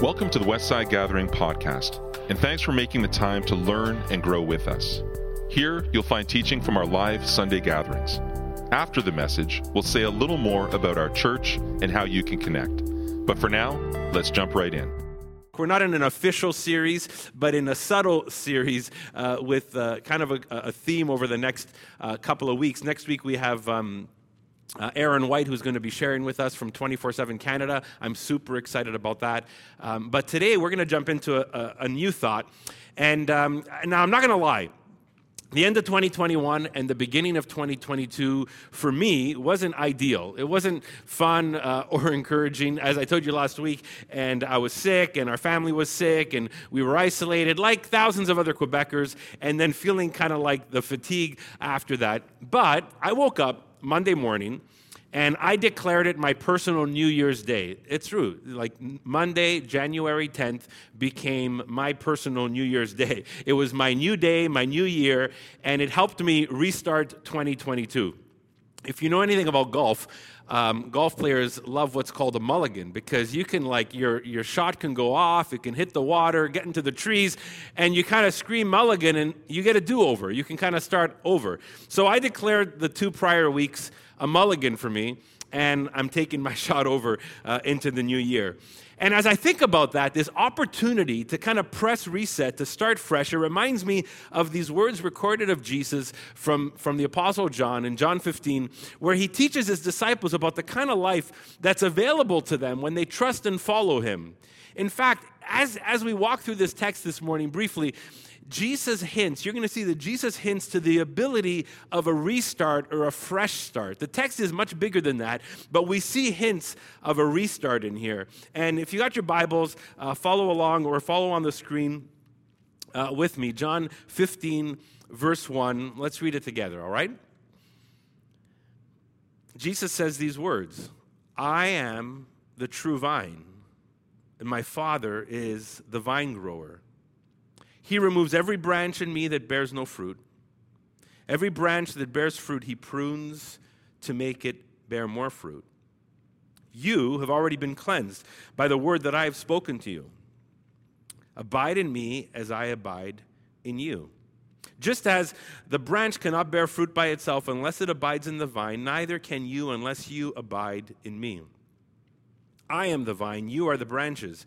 Welcome to the Westside Gathering podcast, and thanks for making the time to learn and grow with us. Here, you'll find teaching from our live Sunday gatherings. After the message, we'll say a little more about our church and how you can connect. But for now, let's jump right in. We're not in an official series, but in a subtle series uh, with uh, kind of a, a, theme over the next uh, couple of weeks. Next week, we have. Um, uh, Aaron White, who's going to be sharing with us from 24 7 Canada. I'm super excited about that. Um, but today we're going to jump into a, a, a new thought. And um, now I'm not going to lie, the end of 2021 and the beginning of 2022 for me wasn't ideal. It wasn't fun uh, or encouraging, as I told you last week. And I was sick, and our family was sick, and we were isolated, like thousands of other Quebecers, and then feeling kind of like the fatigue after that. But I woke up Monday morning and I declared it my personal New Year's Day. It's true. Like Monday, January 10th, became my personal New Year's Day. It was my new day, my new year, and it helped me restart 2022. If you know anything about golf, um, golf players love what's called a mulligan because you can like your your shot can go off, it can hit the water, get into the trees, and you kind of scream mulligan and you get a do over. You can kind of start over. So I declared the two prior weeks a mulligan for me, and I'm taking my shot over uh, into the new year. And as I think about that, this opportunity to kind of press reset, to start fresh, it reminds me of these words recorded of Jesus from, from the Apostle John in John 15, where he teaches his disciples about the kind of life that's available to them when they trust and follow him. In fact, as, as we walk through this text this morning briefly, Jesus hints, you're going to see that Jesus hints to the ability of a restart or a fresh start. The text is much bigger than that, but we see hints of a restart in here. And if you got your Bibles, uh, follow along or follow on the screen uh, with me. John 15, verse 1. Let's read it together, all right? Jesus says these words I am the true vine, and my Father is the vine grower. He removes every branch in me that bears no fruit. Every branch that bears fruit, he prunes to make it bear more fruit. You have already been cleansed by the word that I have spoken to you. Abide in me as I abide in you. Just as the branch cannot bear fruit by itself unless it abides in the vine, neither can you unless you abide in me. I am the vine, you are the branches.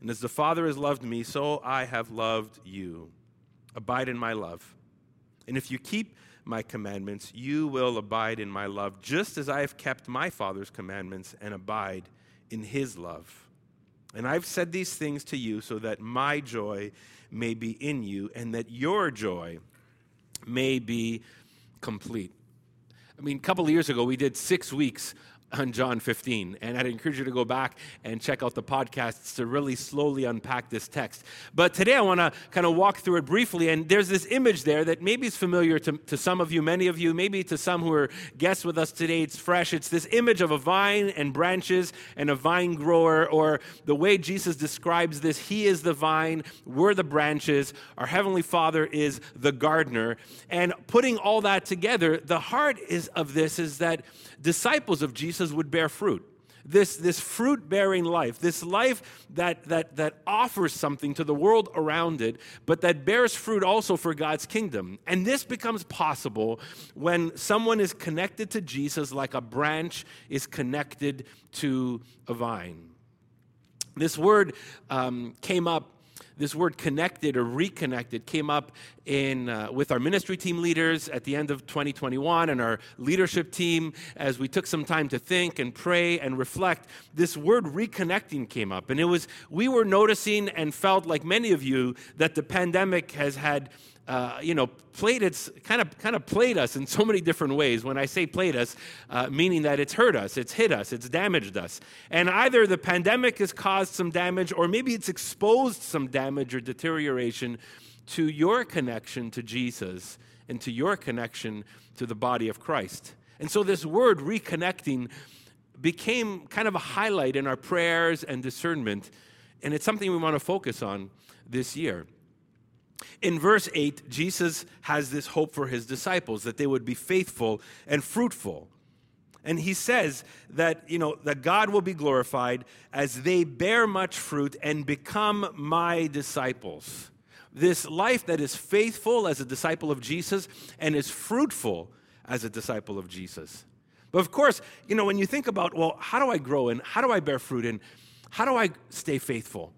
And as the Father has loved me, so I have loved you. Abide in my love. And if you keep my commandments, you will abide in my love, just as I have kept my Father's commandments and abide in his love. And I've said these things to you so that my joy may be in you and that your joy may be complete. I mean, a couple of years ago, we did six weeks on John 15. And I'd encourage you to go back and check out the podcasts to really slowly unpack this text. But today I want to kind of walk through it briefly. And there's this image there that maybe is familiar to, to some of you, many of you, maybe to some who are guests with us today. It's fresh. It's this image of a vine and branches and a vine grower, or the way Jesus describes this He is the vine, we're the branches, our Heavenly Father is the gardener. And putting all that together, the heart is, of this is that disciples of Jesus would bear fruit. This, this fruit bearing life, this life that, that, that offers something to the world around it, but that bears fruit also for God's kingdom. And this becomes possible when someone is connected to Jesus like a branch is connected to a vine. This word um, came up this word connected or reconnected came up in, uh, with our ministry team leaders at the end of 2021 and our leadership team as we took some time to think and pray and reflect. This word reconnecting came up. And it was, we were noticing and felt like many of you that the pandemic has had uh, you know, played its kind of kind of played us in so many different ways. When I say played us, uh, meaning that it's hurt us, it's hit us, it's damaged us, and either the pandemic has caused some damage, or maybe it's exposed some damage or deterioration to your connection to Jesus and to your connection to the body of Christ. And so this word reconnecting became kind of a highlight in our prayers and discernment, and it's something we want to focus on this year. In verse 8, Jesus has this hope for his disciples that they would be faithful and fruitful. And he says that, you know, that God will be glorified as they bear much fruit and become my disciples. This life that is faithful as a disciple of Jesus and is fruitful as a disciple of Jesus. But of course, you know, when you think about, well, how do I grow and how do I bear fruit and how do I stay faithful?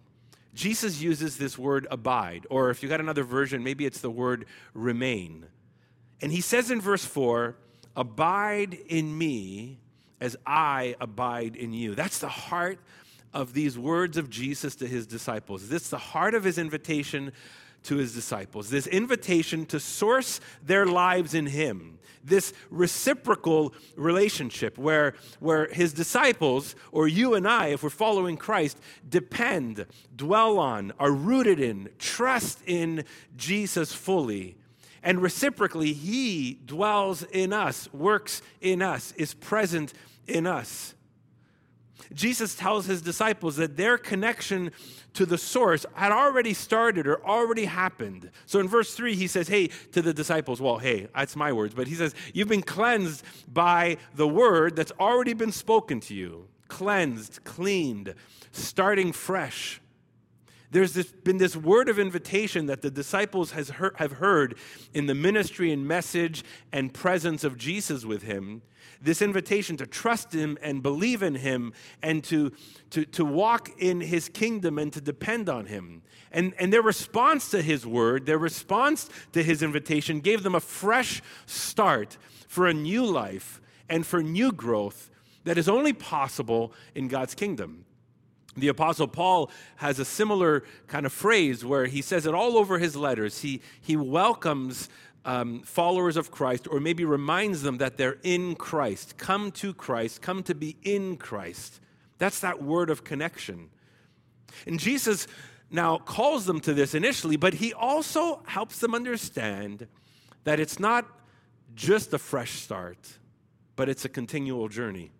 Jesus uses this word abide, or if you got another version, maybe it's the word remain. And he says in verse 4, Abide in me as I abide in you. That's the heart of these words of Jesus to his disciples. This is the heart of his invitation to his disciples. This invitation to source their lives in him this reciprocal relationship where, where his disciples, or you and I, if we're following Christ, depend, dwell on, are rooted in, trust in Jesus fully. And reciprocally, he dwells in us, works in us, is present in us. Jesus tells his disciples that their connection to the source had already started or already happened. So in verse 3, he says, Hey, to the disciples, well, hey, that's my words, but he says, You've been cleansed by the word that's already been spoken to you. Cleansed, cleaned, starting fresh. There's this, been this word of invitation that the disciples has have heard in the ministry and message and presence of Jesus with him this invitation to trust Him and believe in Him and to, to, to walk in His kingdom and to depend on Him. And, and their response to His word, their response to His invitation, gave them a fresh start for a new life and for new growth that is only possible in God's kingdom. The Apostle Paul has a similar kind of phrase where he says it all over his letters. He, he welcomes um, followers of Christ, or maybe reminds them that they're in Christ. Come to Christ, come to be in Christ. That's that word of connection. And Jesus now calls them to this initially, but he also helps them understand that it's not just a fresh start, but it's a continual journey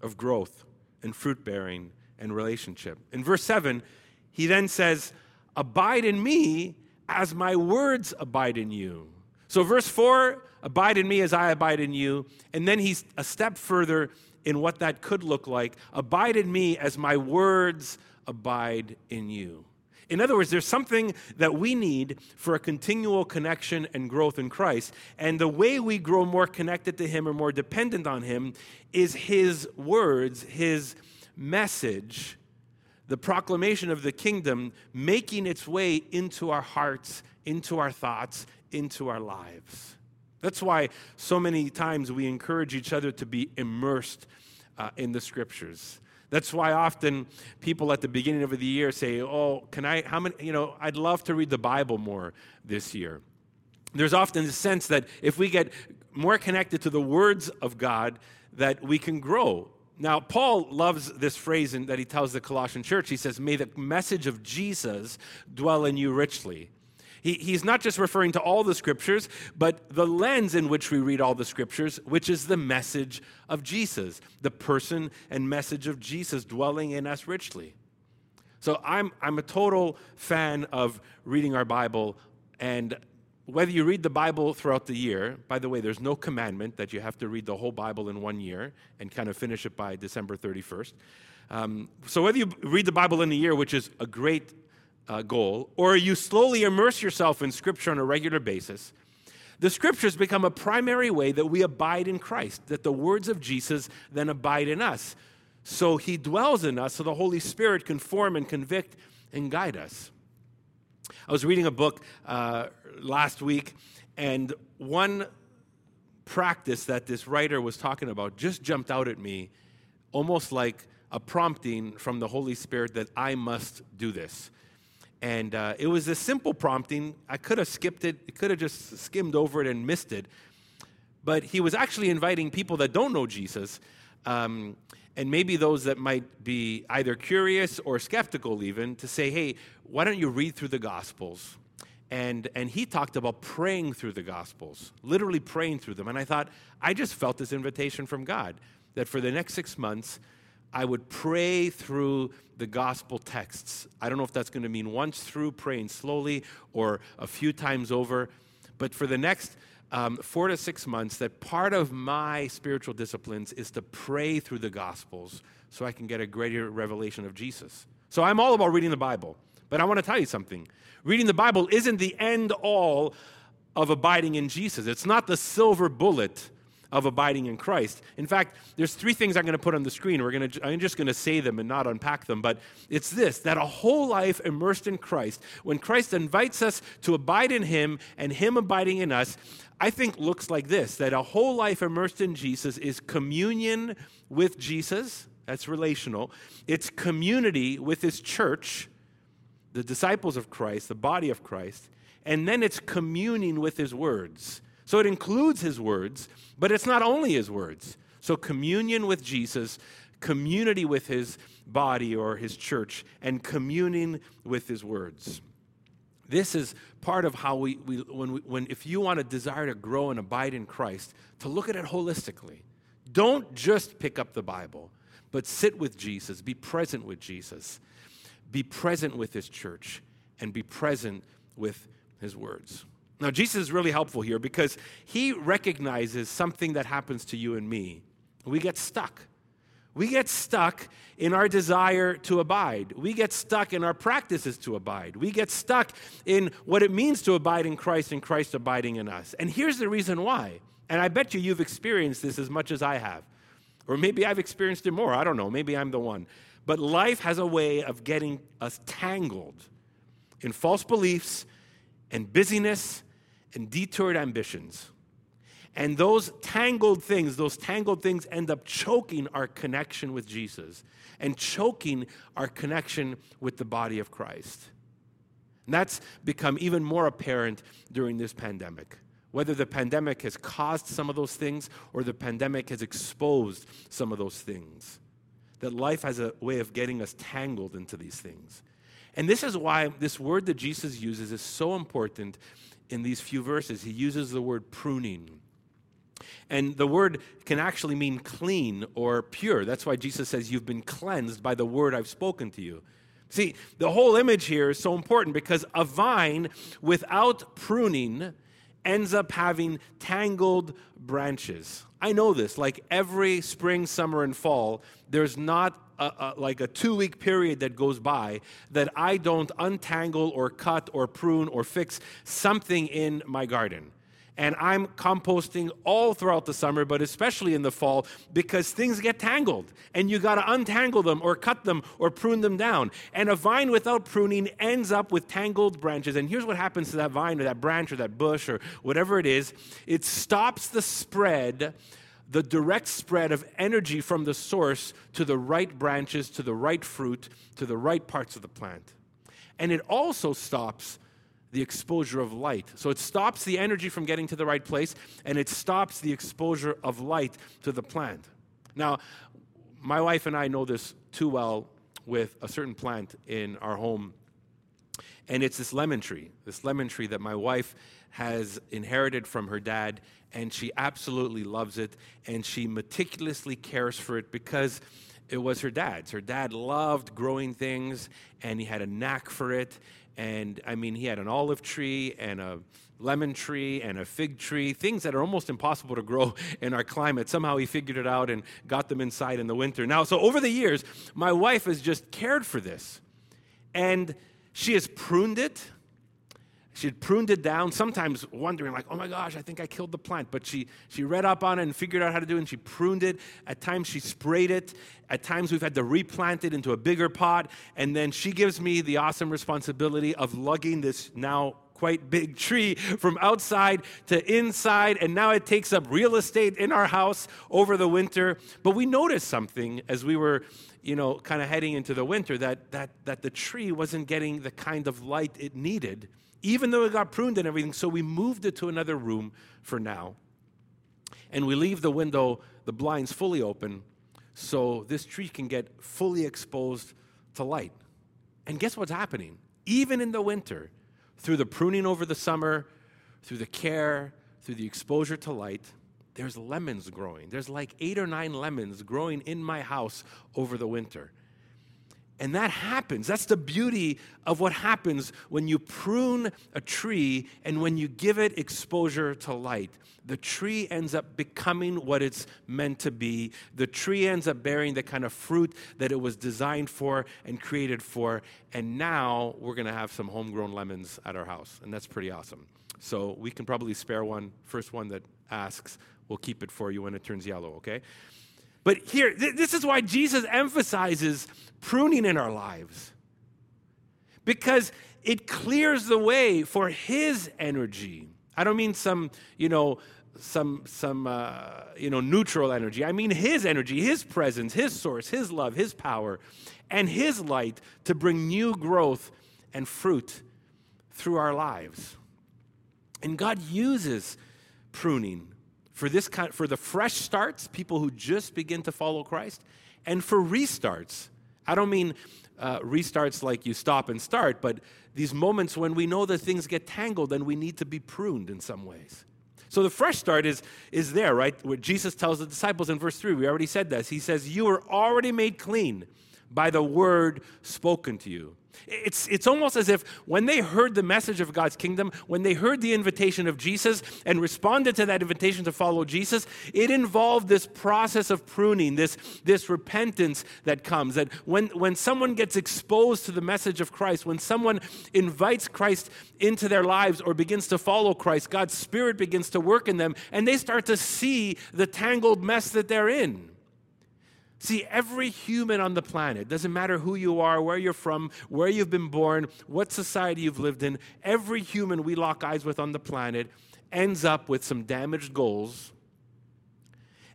of growth and fruit bearing and relationship. In verse 7, he then says, Abide in me as my words abide in you. So, verse 4 abide in me as I abide in you. And then he's a step further in what that could look like abide in me as my words abide in you. In other words, there's something that we need for a continual connection and growth in Christ. And the way we grow more connected to Him or more dependent on Him is His words, His message, the proclamation of the kingdom making its way into our hearts, into our thoughts, into our lives. That's why so many times we encourage each other to be immersed uh, in the scriptures. That's why often people at the beginning of the year say, "Oh, can I? How many? You know, I'd love to read the Bible more this year." There's often the sense that if we get more connected to the words of God, that we can grow. Now, Paul loves this phrase in, that he tells the Colossian church. He says, May the message of Jesus dwell in you richly. He, he's not just referring to all the scriptures, but the lens in which we read all the scriptures, which is the message of Jesus, the person and message of Jesus dwelling in us richly. So I'm, I'm a total fan of reading our Bible, and whether you read the Bible throughout the year, by the way, there's no commandment that you have to read the whole Bible in one year and kind of finish it by December 31st. Um, so whether you read the Bible in a year, which is a great uh, goal, or you slowly immerse yourself in Scripture on a regular basis, the Scriptures become a primary way that we abide in Christ, that the words of Jesus then abide in us. So He dwells in us, so the Holy Spirit can form and convict and guide us. I was reading a book uh, last week, and one practice that this writer was talking about just jumped out at me, almost like a prompting from the Holy Spirit that I must do this. And uh, it was a simple prompting. I could have skipped it, could have just skimmed over it and missed it. But he was actually inviting people that don't know Jesus, um, and maybe those that might be either curious or skeptical, even, to say, hey, why don't you read through the Gospels? And, and he talked about praying through the Gospels, literally praying through them. And I thought, I just felt this invitation from God that for the next six months, I would pray through the gospel texts. I don't know if that's going to mean once through, praying slowly, or a few times over. But for the next um, four to six months, that part of my spiritual disciplines is to pray through the gospels so I can get a greater revelation of Jesus. So I'm all about reading the Bible. But I want to tell you something reading the Bible isn't the end all of abiding in Jesus, it's not the silver bullet of abiding in Christ. In fact, there's three things I'm going to put on the screen. We're going to, I'm just going to say them and not unpack them, but it's this that a whole life immersed in Christ, when Christ invites us to abide in Him and Him abiding in us, I think looks like this that a whole life immersed in Jesus is communion with Jesus, that's relational, it's community with His church, the disciples of Christ, the body of Christ, and then it's communing with His words. So it includes his words, but it's not only his words. So communion with Jesus, community with his body or his church, and communing with his words. This is part of how we, we, when, we, when if you want to desire to grow and abide in Christ, to look at it holistically. Don't just pick up the Bible, but sit with Jesus, be present with Jesus, be present with his church, and be present with his words. Now, Jesus is really helpful here because he recognizes something that happens to you and me. We get stuck. We get stuck in our desire to abide. We get stuck in our practices to abide. We get stuck in what it means to abide in Christ and Christ abiding in us. And here's the reason why. And I bet you you've experienced this as much as I have. Or maybe I've experienced it more. I don't know. Maybe I'm the one. But life has a way of getting us tangled in false beliefs and busyness and detoured ambitions. And those tangled things, those tangled things end up choking our connection with Jesus and choking our connection with the body of Christ. And that's become even more apparent during this pandemic. Whether the pandemic has caused some of those things or the pandemic has exposed some of those things. That life has a way of getting us tangled into these things. And this is why this word that Jesus uses is so important in these few verses. He uses the word pruning. And the word can actually mean clean or pure. That's why Jesus says, You've been cleansed by the word I've spoken to you. See, the whole image here is so important because a vine without pruning ends up having tangled branches. I know this. Like every spring, summer, and fall, there's not a, a, like a two week period that goes by that I don't untangle or cut or prune or fix something in my garden. And I'm composting all throughout the summer, but especially in the fall, because things get tangled and you got to untangle them or cut them or prune them down. And a vine without pruning ends up with tangled branches. And here's what happens to that vine or that branch or that bush or whatever it is it stops the spread the direct spread of energy from the source to the right branches, to the right fruit, to the right parts of the plant. And it also stops the exposure of light. So it stops the energy from getting to the right place, and it stops the exposure of light to the plant. Now, my wife and I know this too well with a certain plant in our home, and it's this lemon tree, this lemon tree that my wife has inherited from her dad and she absolutely loves it, and she meticulously cares for it because it was her dad's. Her dad loved growing things, and he had a knack for it. And I mean, he had an olive tree and a lemon tree and a fig tree, things that are almost impossible to grow in our climate. Somehow he figured it out and got them inside in the winter. Now, so over the years, my wife has just cared for this. And she has pruned it she had pruned it down, sometimes wondering, like, oh my gosh, I think I killed the plant. But she, she read up on it and figured out how to do it, and she pruned it. At times, she sprayed it. At times, we've had to replant it into a bigger pot. And then she gives me the awesome responsibility of lugging this now quite big tree from outside to inside, and now it takes up real estate in our house over the winter. But we noticed something as we were you know, kind of heading into the winter, that, that, that the tree wasn't getting the kind of light it needed, even though it got pruned and everything. So we moved it to another room for now. And we leave the window, the blinds fully open, so this tree can get fully exposed to light. And guess what's happening? Even in the winter, through the pruning over the summer, through the care, through the exposure to light, there's lemons growing. There's like eight or nine lemons growing in my house over the winter. And that happens. That's the beauty of what happens when you prune a tree and when you give it exposure to light. The tree ends up becoming what it's meant to be. The tree ends up bearing the kind of fruit that it was designed for and created for. And now we're going to have some homegrown lemons at our house. And that's pretty awesome. So we can probably spare one, first one that asks. We'll keep it for you when it turns yellow, okay? But here, th- this is why Jesus emphasizes pruning in our lives. Because it clears the way for his energy. I don't mean some, you know, some some uh, you know neutral energy. I mean his energy, his presence, his source, his love, his power, and his light to bring new growth and fruit through our lives. And God uses pruning for this kind, for the fresh starts, people who just begin to follow Christ, and for restarts. I don't mean uh, restarts like you stop and start, but these moments when we know that things get tangled and we need to be pruned in some ways. So the fresh start is, is there, right? What Jesus tells the disciples in verse 3. We already said this. He says, You are already made clean by the word spoken to you. It's, it's almost as if when they heard the message of God's kingdom, when they heard the invitation of Jesus and responded to that invitation to follow Jesus, it involved this process of pruning, this, this repentance that comes. That when, when someone gets exposed to the message of Christ, when someone invites Christ into their lives or begins to follow Christ, God's Spirit begins to work in them and they start to see the tangled mess that they're in. See, every human on the planet, doesn't matter who you are, where you're from, where you've been born, what society you've lived in, every human we lock eyes with on the planet ends up with some damaged goals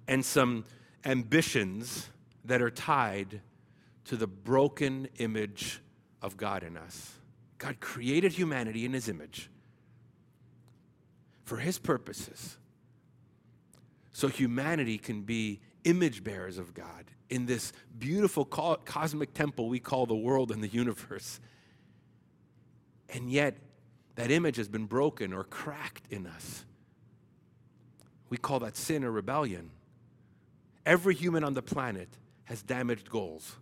and some ambitions that are tied to the broken image of God in us. God created humanity in his image for his purposes. So humanity can be image bearers of God in this beautiful co- cosmic temple we call the world and the universe. And yet, that image has been broken or cracked in us. We call that sin or rebellion. Every human on the planet has damaged goals,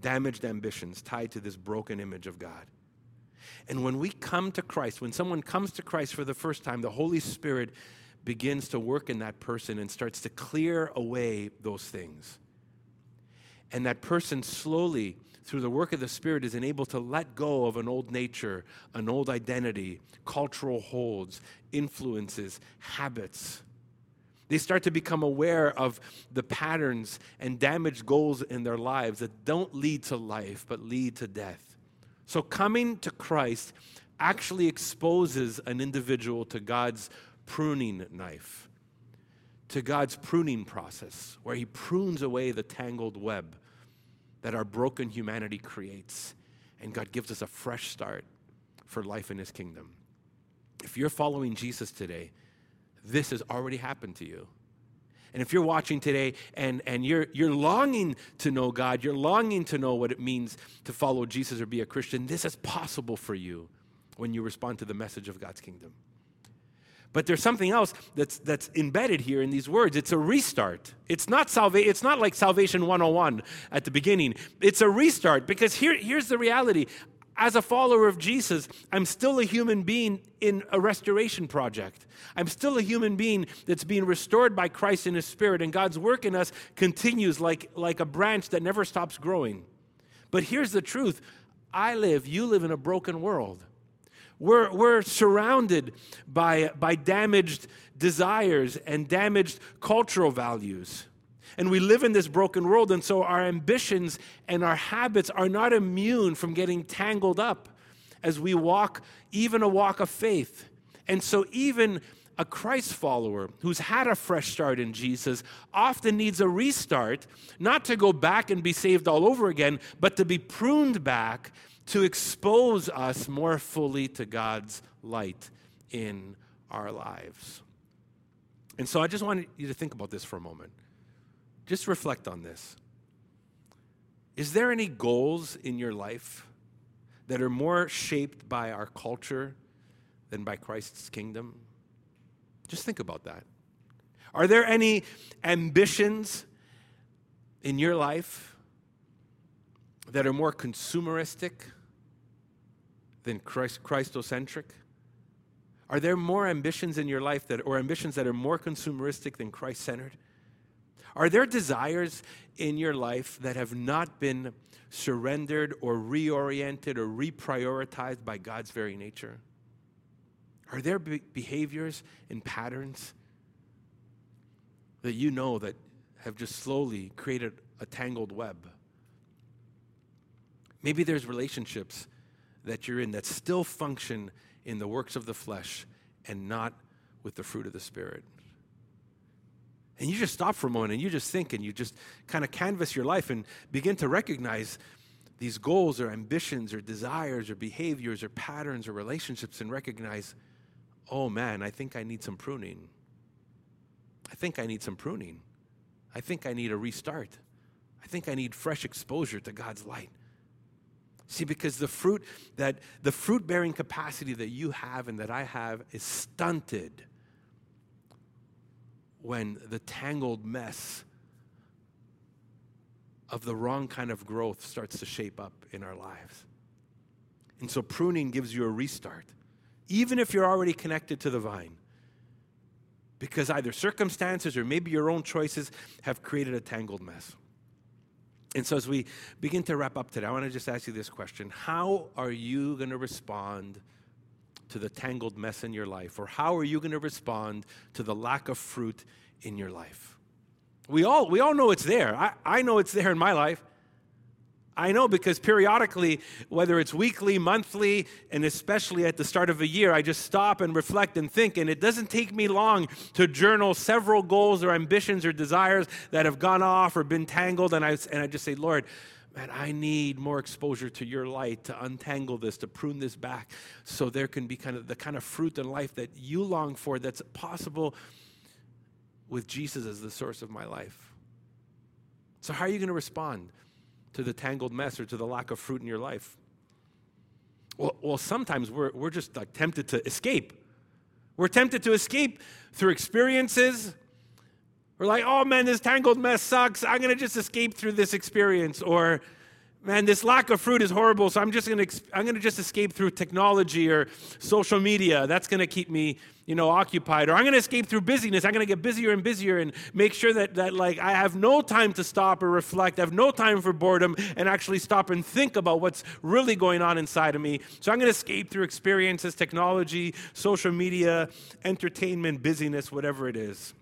damaged ambitions tied to this broken image of God. And when we come to Christ, when someone comes to Christ for the first time, the Holy Spirit begins to work in that person and starts to clear away those things. And that person slowly, through the work of the Spirit, is enabled to let go of an old nature, an old identity, cultural holds, influences, habits. They start to become aware of the patterns and damaged goals in their lives that don't lead to life, but lead to death. So, coming to Christ actually exposes an individual to God's pruning knife, to God's pruning process, where He prunes away the tangled web that our broken humanity creates. And God gives us a fresh start for life in His kingdom. If you're following Jesus today, this has already happened to you. And if you're watching today and, and you're, you're longing to know God, you're longing to know what it means to follow Jesus or be a Christian, this is possible for you when you respond to the message of God's kingdom. But there's something else that's, that's embedded here in these words. It's a restart. It's not, salva- it's not like Salvation 101 at the beginning. It's a restart because here, here's the reality. As a follower of Jesus, I'm still a human being in a restoration project. I'm still a human being that's being restored by Christ in His Spirit, and God's work in us continues like, like a branch that never stops growing. But here's the truth I live, you live in a broken world. We're, we're surrounded by, by damaged desires and damaged cultural values. And we live in this broken world, and so our ambitions and our habits are not immune from getting tangled up as we walk even a walk of faith. And so, even a Christ follower who's had a fresh start in Jesus often needs a restart, not to go back and be saved all over again, but to be pruned back to expose us more fully to God's light in our lives. And so I just wanted you to think about this for a moment. Just reflect on this. Is there any goals in your life that are more shaped by our culture than by Christ's kingdom? Just think about that. Are there any ambitions in your life that are more consumeristic than Christ, Christocentric? Are there more ambitions in your life that, or ambitions that are more consumeristic than Christ centered? Are there desires in your life that have not been surrendered or reoriented or reprioritized by God's very nature? Are there be- behaviors and patterns that you know that have just slowly created a tangled web? Maybe there's relationships that you're in that still function in the works of the flesh and not with the fruit of the Spirit. And you just stop for a moment and you just think and you just kind of canvas your life and begin to recognize these goals or ambitions or desires or behaviors or patterns or relationships and recognize, oh man, I think I need some pruning. I think I need some pruning. I think I need a restart. I think I need fresh exposure to God's light. See, because the fruit that the fruit bearing capacity that you have and that I have is stunted when the tangled mess of the wrong kind of growth starts to shape up in our lives. And so pruning gives you a restart, even if you're already connected to the vine. Because either circumstances or maybe your own choices have created a tangled mess. And so, as we begin to wrap up today, I want to just ask you this question How are you going to respond to the tangled mess in your life? Or how are you going to respond to the lack of fruit in your life? We all, we all know it's there. I, I know it's there in my life. I know because periodically, whether it's weekly, monthly, and especially at the start of a year, I just stop and reflect and think. And it doesn't take me long to journal several goals or ambitions or desires that have gone off or been tangled. And I, and I just say, Lord, man, I need more exposure to your light to untangle this, to prune this back, so there can be kind of the kind of fruit in life that you long for that's possible with Jesus as the source of my life. So, how are you going to respond? To the tangled mess or to the lack of fruit in your life? Well, well sometimes we're, we're just like tempted to escape. We're tempted to escape through experiences. We're like, oh man, this tangled mess sucks. I'm going to just escape through this experience. Or, man, this lack of fruit is horrible, so I'm just going to I'm going to just escape through technology or social media. That's going to keep me, you know, occupied. Or I'm going to escape through busyness. I'm going to get busier and busier and make sure that that like I have no time to stop or reflect. I have no time for boredom and actually stop and think about what's really going on inside of me. So I'm going to escape through experiences, technology, social media, entertainment, busyness, whatever it is.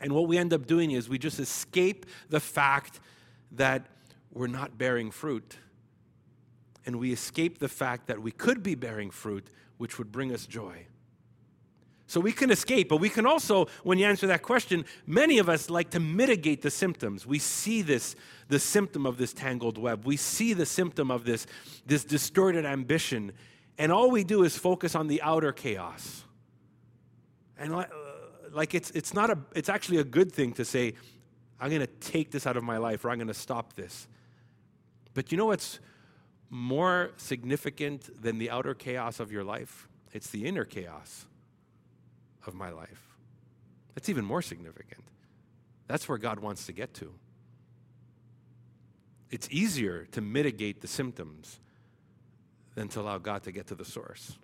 And what we end up doing is we just escape the fact that we're not bearing fruit. And we escape the fact that we could be bearing fruit, which would bring us joy. So we can escape, but we can also, when you answer that question, many of us like to mitigate the symptoms. We see this, the symptom of this tangled web. We see the symptom of this, this distorted ambition. And all we do is focus on the outer chaos. And like, like it's, it's not a, it's actually a good thing to say, I'm going to take this out of my life or I'm going to stop this. But you know what's more significant than the outer chaos of your life? It's the inner chaos of my life. That's even more significant. That's where God wants to get to. It's easier to mitigate the symptoms than to allow God to get to the source.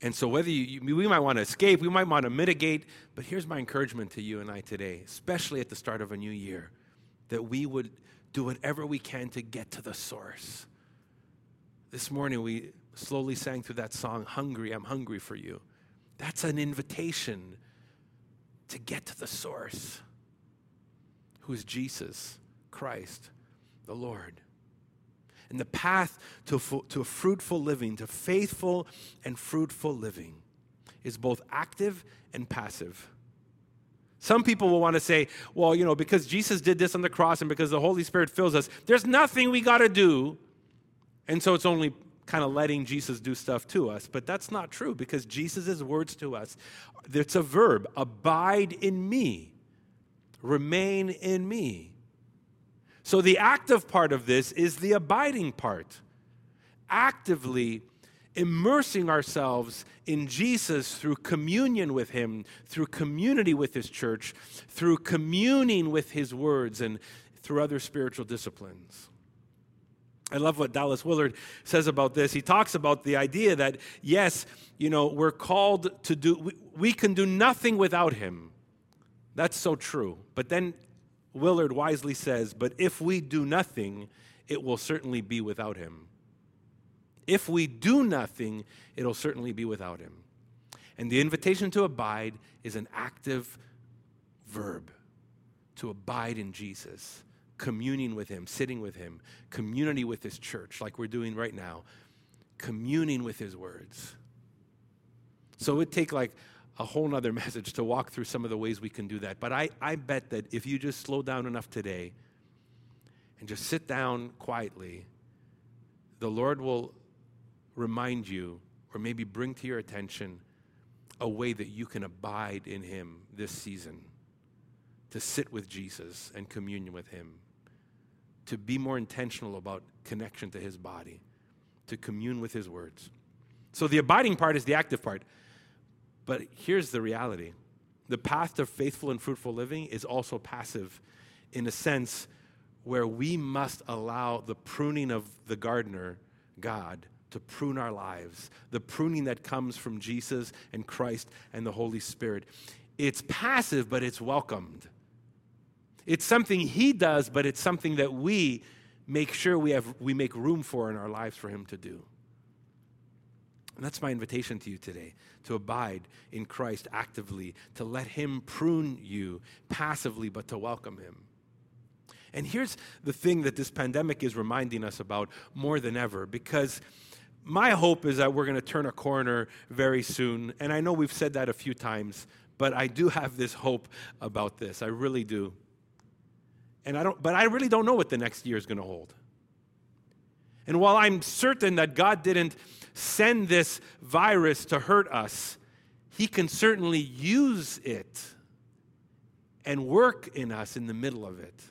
And so, whether you, we might want to escape, we might want to mitigate, but here's my encouragement to you and I today, especially at the start of a new year, that we would do whatever we can to get to the source. This morning, we slowly sang through that song, Hungry, I'm Hungry for You. That's an invitation to get to the source, who is Jesus Christ, the Lord. And the path to, to a fruitful living, to faithful and fruitful living, is both active and passive. Some people will want to say, well, you know, because Jesus did this on the cross and because the Holy Spirit fills us, there's nothing we got to do. And so it's only kind of letting Jesus do stuff to us. But that's not true because Jesus' words to us, it's a verb abide in me, remain in me. So the active part of this is the abiding part. Actively immersing ourselves in Jesus through communion with Him, through community with His church, through communing with His words, and through other spiritual disciplines. I love what Dallas Willard says about this. He talks about the idea that, yes, you know, we're called to do, we, we can do nothing without Him. That's so true. But then Willard wisely says, but if we do nothing, it will certainly be without Him. If we do nothing, it'll certainly be without him. And the invitation to abide is an active verb to abide in Jesus, communing with him, sitting with him, community with his church, like we're doing right now, communing with his words. So it would take like a whole nother message to walk through some of the ways we can do that. But I, I bet that if you just slow down enough today and just sit down quietly, the Lord will remind you or maybe bring to your attention a way that you can abide in Him this season, to sit with Jesus and communion with Him, to be more intentional about connection to His body, to commune with His words. So the abiding part is the active part. But here's the reality the path to faithful and fruitful living is also passive in a sense where we must allow the pruning of the gardener, God, to prune our lives, the pruning that comes from Jesus and Christ and the Holy Spirit. It's passive, but it's welcomed. It's something He does, but it's something that we make sure we, have, we make room for in our lives for Him to do. And that's my invitation to you today to abide in Christ actively, to let Him prune you passively, but to welcome Him. And here's the thing that this pandemic is reminding us about more than ever because my hope is that we're going to turn a corner very soon. And I know we've said that a few times, but I do have this hope about this. I really do. And I don't, but I really don't know what the next year is going to hold. And while I'm certain that God didn't send this virus to hurt us, He can certainly use it and work in us in the middle of it.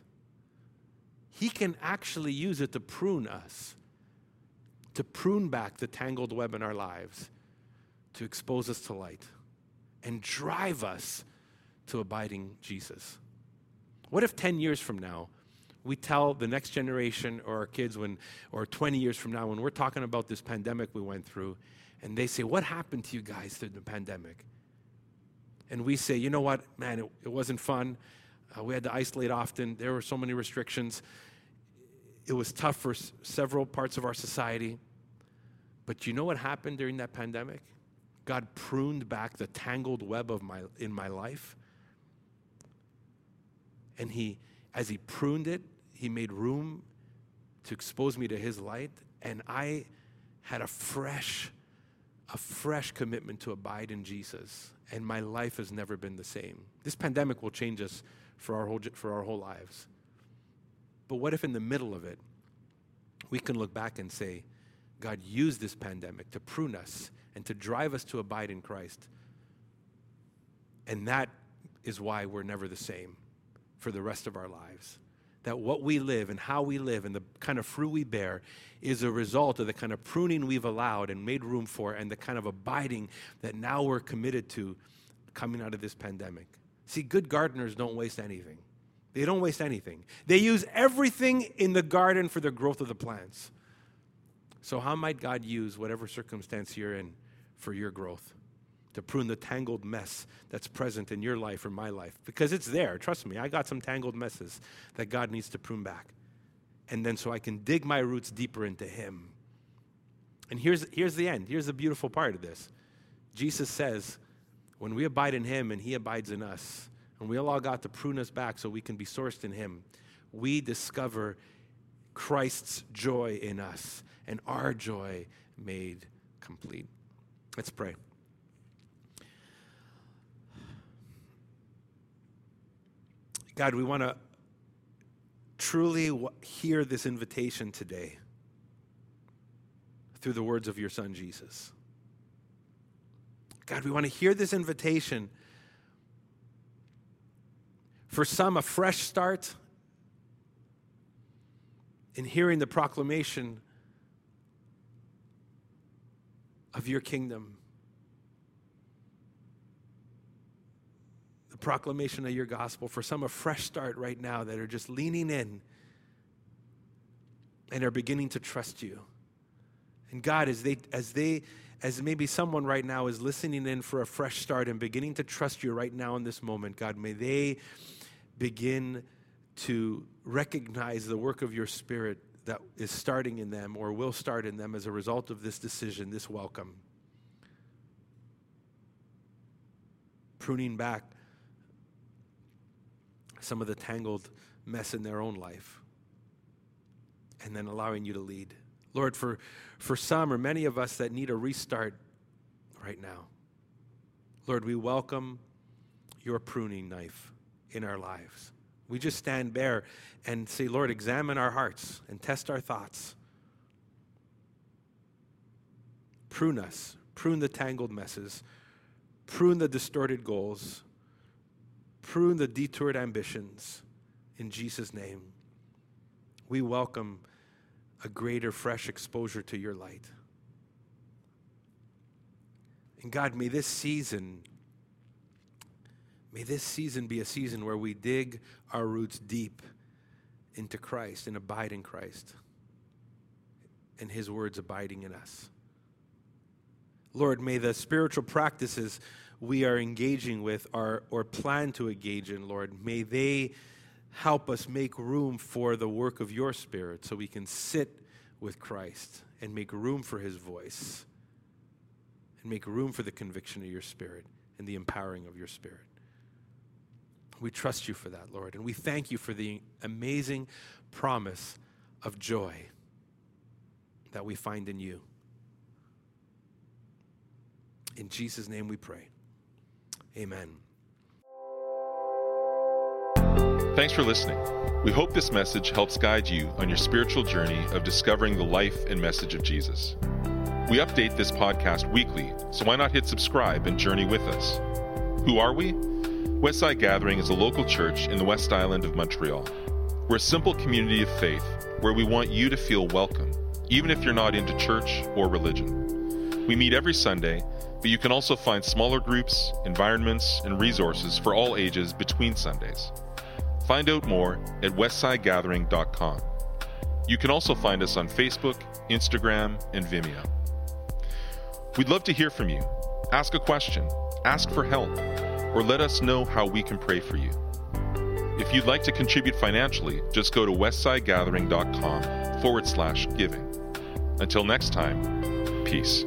He can actually use it to prune us to prune back the tangled web in our lives, to expose us to light, and drive us to abiding Jesus. What if 10 years from now, we tell the next generation or our kids when or 20 years from now when we're talking about this pandemic we went through and they say what happened to you guys through the pandemic? And we say you know what? Man it, it wasn't fun. Uh, we had to isolate often. There were so many restrictions. It was tough for s- several parts of our society. But you know what happened during that pandemic? God pruned back the tangled web of my in my life. And he as he pruned it, he made room to expose me to his light and I had a fresh a fresh commitment to abide in Jesus and my life has never been the same. This pandemic will change us for our whole for our whole lives. But what if in the middle of it, we can look back and say, God used this pandemic to prune us and to drive us to abide in Christ. And that is why we're never the same for the rest of our lives. That what we live and how we live and the kind of fruit we bear is a result of the kind of pruning we've allowed and made room for and the kind of abiding that now we're committed to coming out of this pandemic. See, good gardeners don't waste anything. They don't waste anything. They use everything in the garden for the growth of the plants. So, how might God use whatever circumstance you're in for your growth? To prune the tangled mess that's present in your life or my life. Because it's there. Trust me, I got some tangled messes that God needs to prune back. And then so I can dig my roots deeper into Him. And here's, here's the end. Here's the beautiful part of this. Jesus says, when we abide in Him and He abides in us, and we allow God to prune us back so we can be sourced in Him, we discover Christ's joy in us and our joy made complete. Let's pray. God, we want to truly hear this invitation today through the words of your son, Jesus. God, we want to hear this invitation. For some, a fresh start in hearing the proclamation of your kingdom, the proclamation of your gospel. For some, a fresh start right now that are just leaning in and are beginning to trust you. And God, as they, as they, as maybe someone right now is listening in for a fresh start and beginning to trust you right now in this moment, God, may they begin to recognize the work of your Spirit that is starting in them or will start in them as a result of this decision, this welcome. Pruning back some of the tangled mess in their own life and then allowing you to lead. Lord, for, for some or many of us that need a restart right now, Lord, we welcome your pruning knife in our lives. We just stand bare and say, Lord, examine our hearts and test our thoughts. Prune us, prune the tangled messes, prune the distorted goals, prune the detoured ambitions. In Jesus' name, we welcome a greater, fresh exposure to your light. And God, may this season, may this season be a season where we dig our roots deep into Christ and abide in Christ and his words abiding in us. Lord, may the spiritual practices we are engaging with are, or plan to engage in, Lord, may they help us make room for the work of your Spirit so we can sit with Christ and make room for his voice and make room for the conviction of your Spirit and the empowering of your Spirit. We trust you for that, Lord, and we thank you for the amazing promise of joy that we find in you. In Jesus' name we pray. Amen. Thanks for listening. We hope this message helps guide you on your spiritual journey of discovering the life and message of Jesus. We update this podcast weekly, so why not hit subscribe and journey with us? Who are we? Westside Gathering is a local church in the West Island of Montreal. We're a simple community of faith where we want you to feel welcome, even if you're not into church or religion. We meet every Sunday, but you can also find smaller groups, environments, and resources for all ages between Sundays. Find out more at westsidegathering.com. You can also find us on Facebook, Instagram, and Vimeo. We'd love to hear from you. Ask a question, ask for help, or let us know how we can pray for you. If you'd like to contribute financially, just go to westsidegathering.com forward slash giving. Until next time, peace.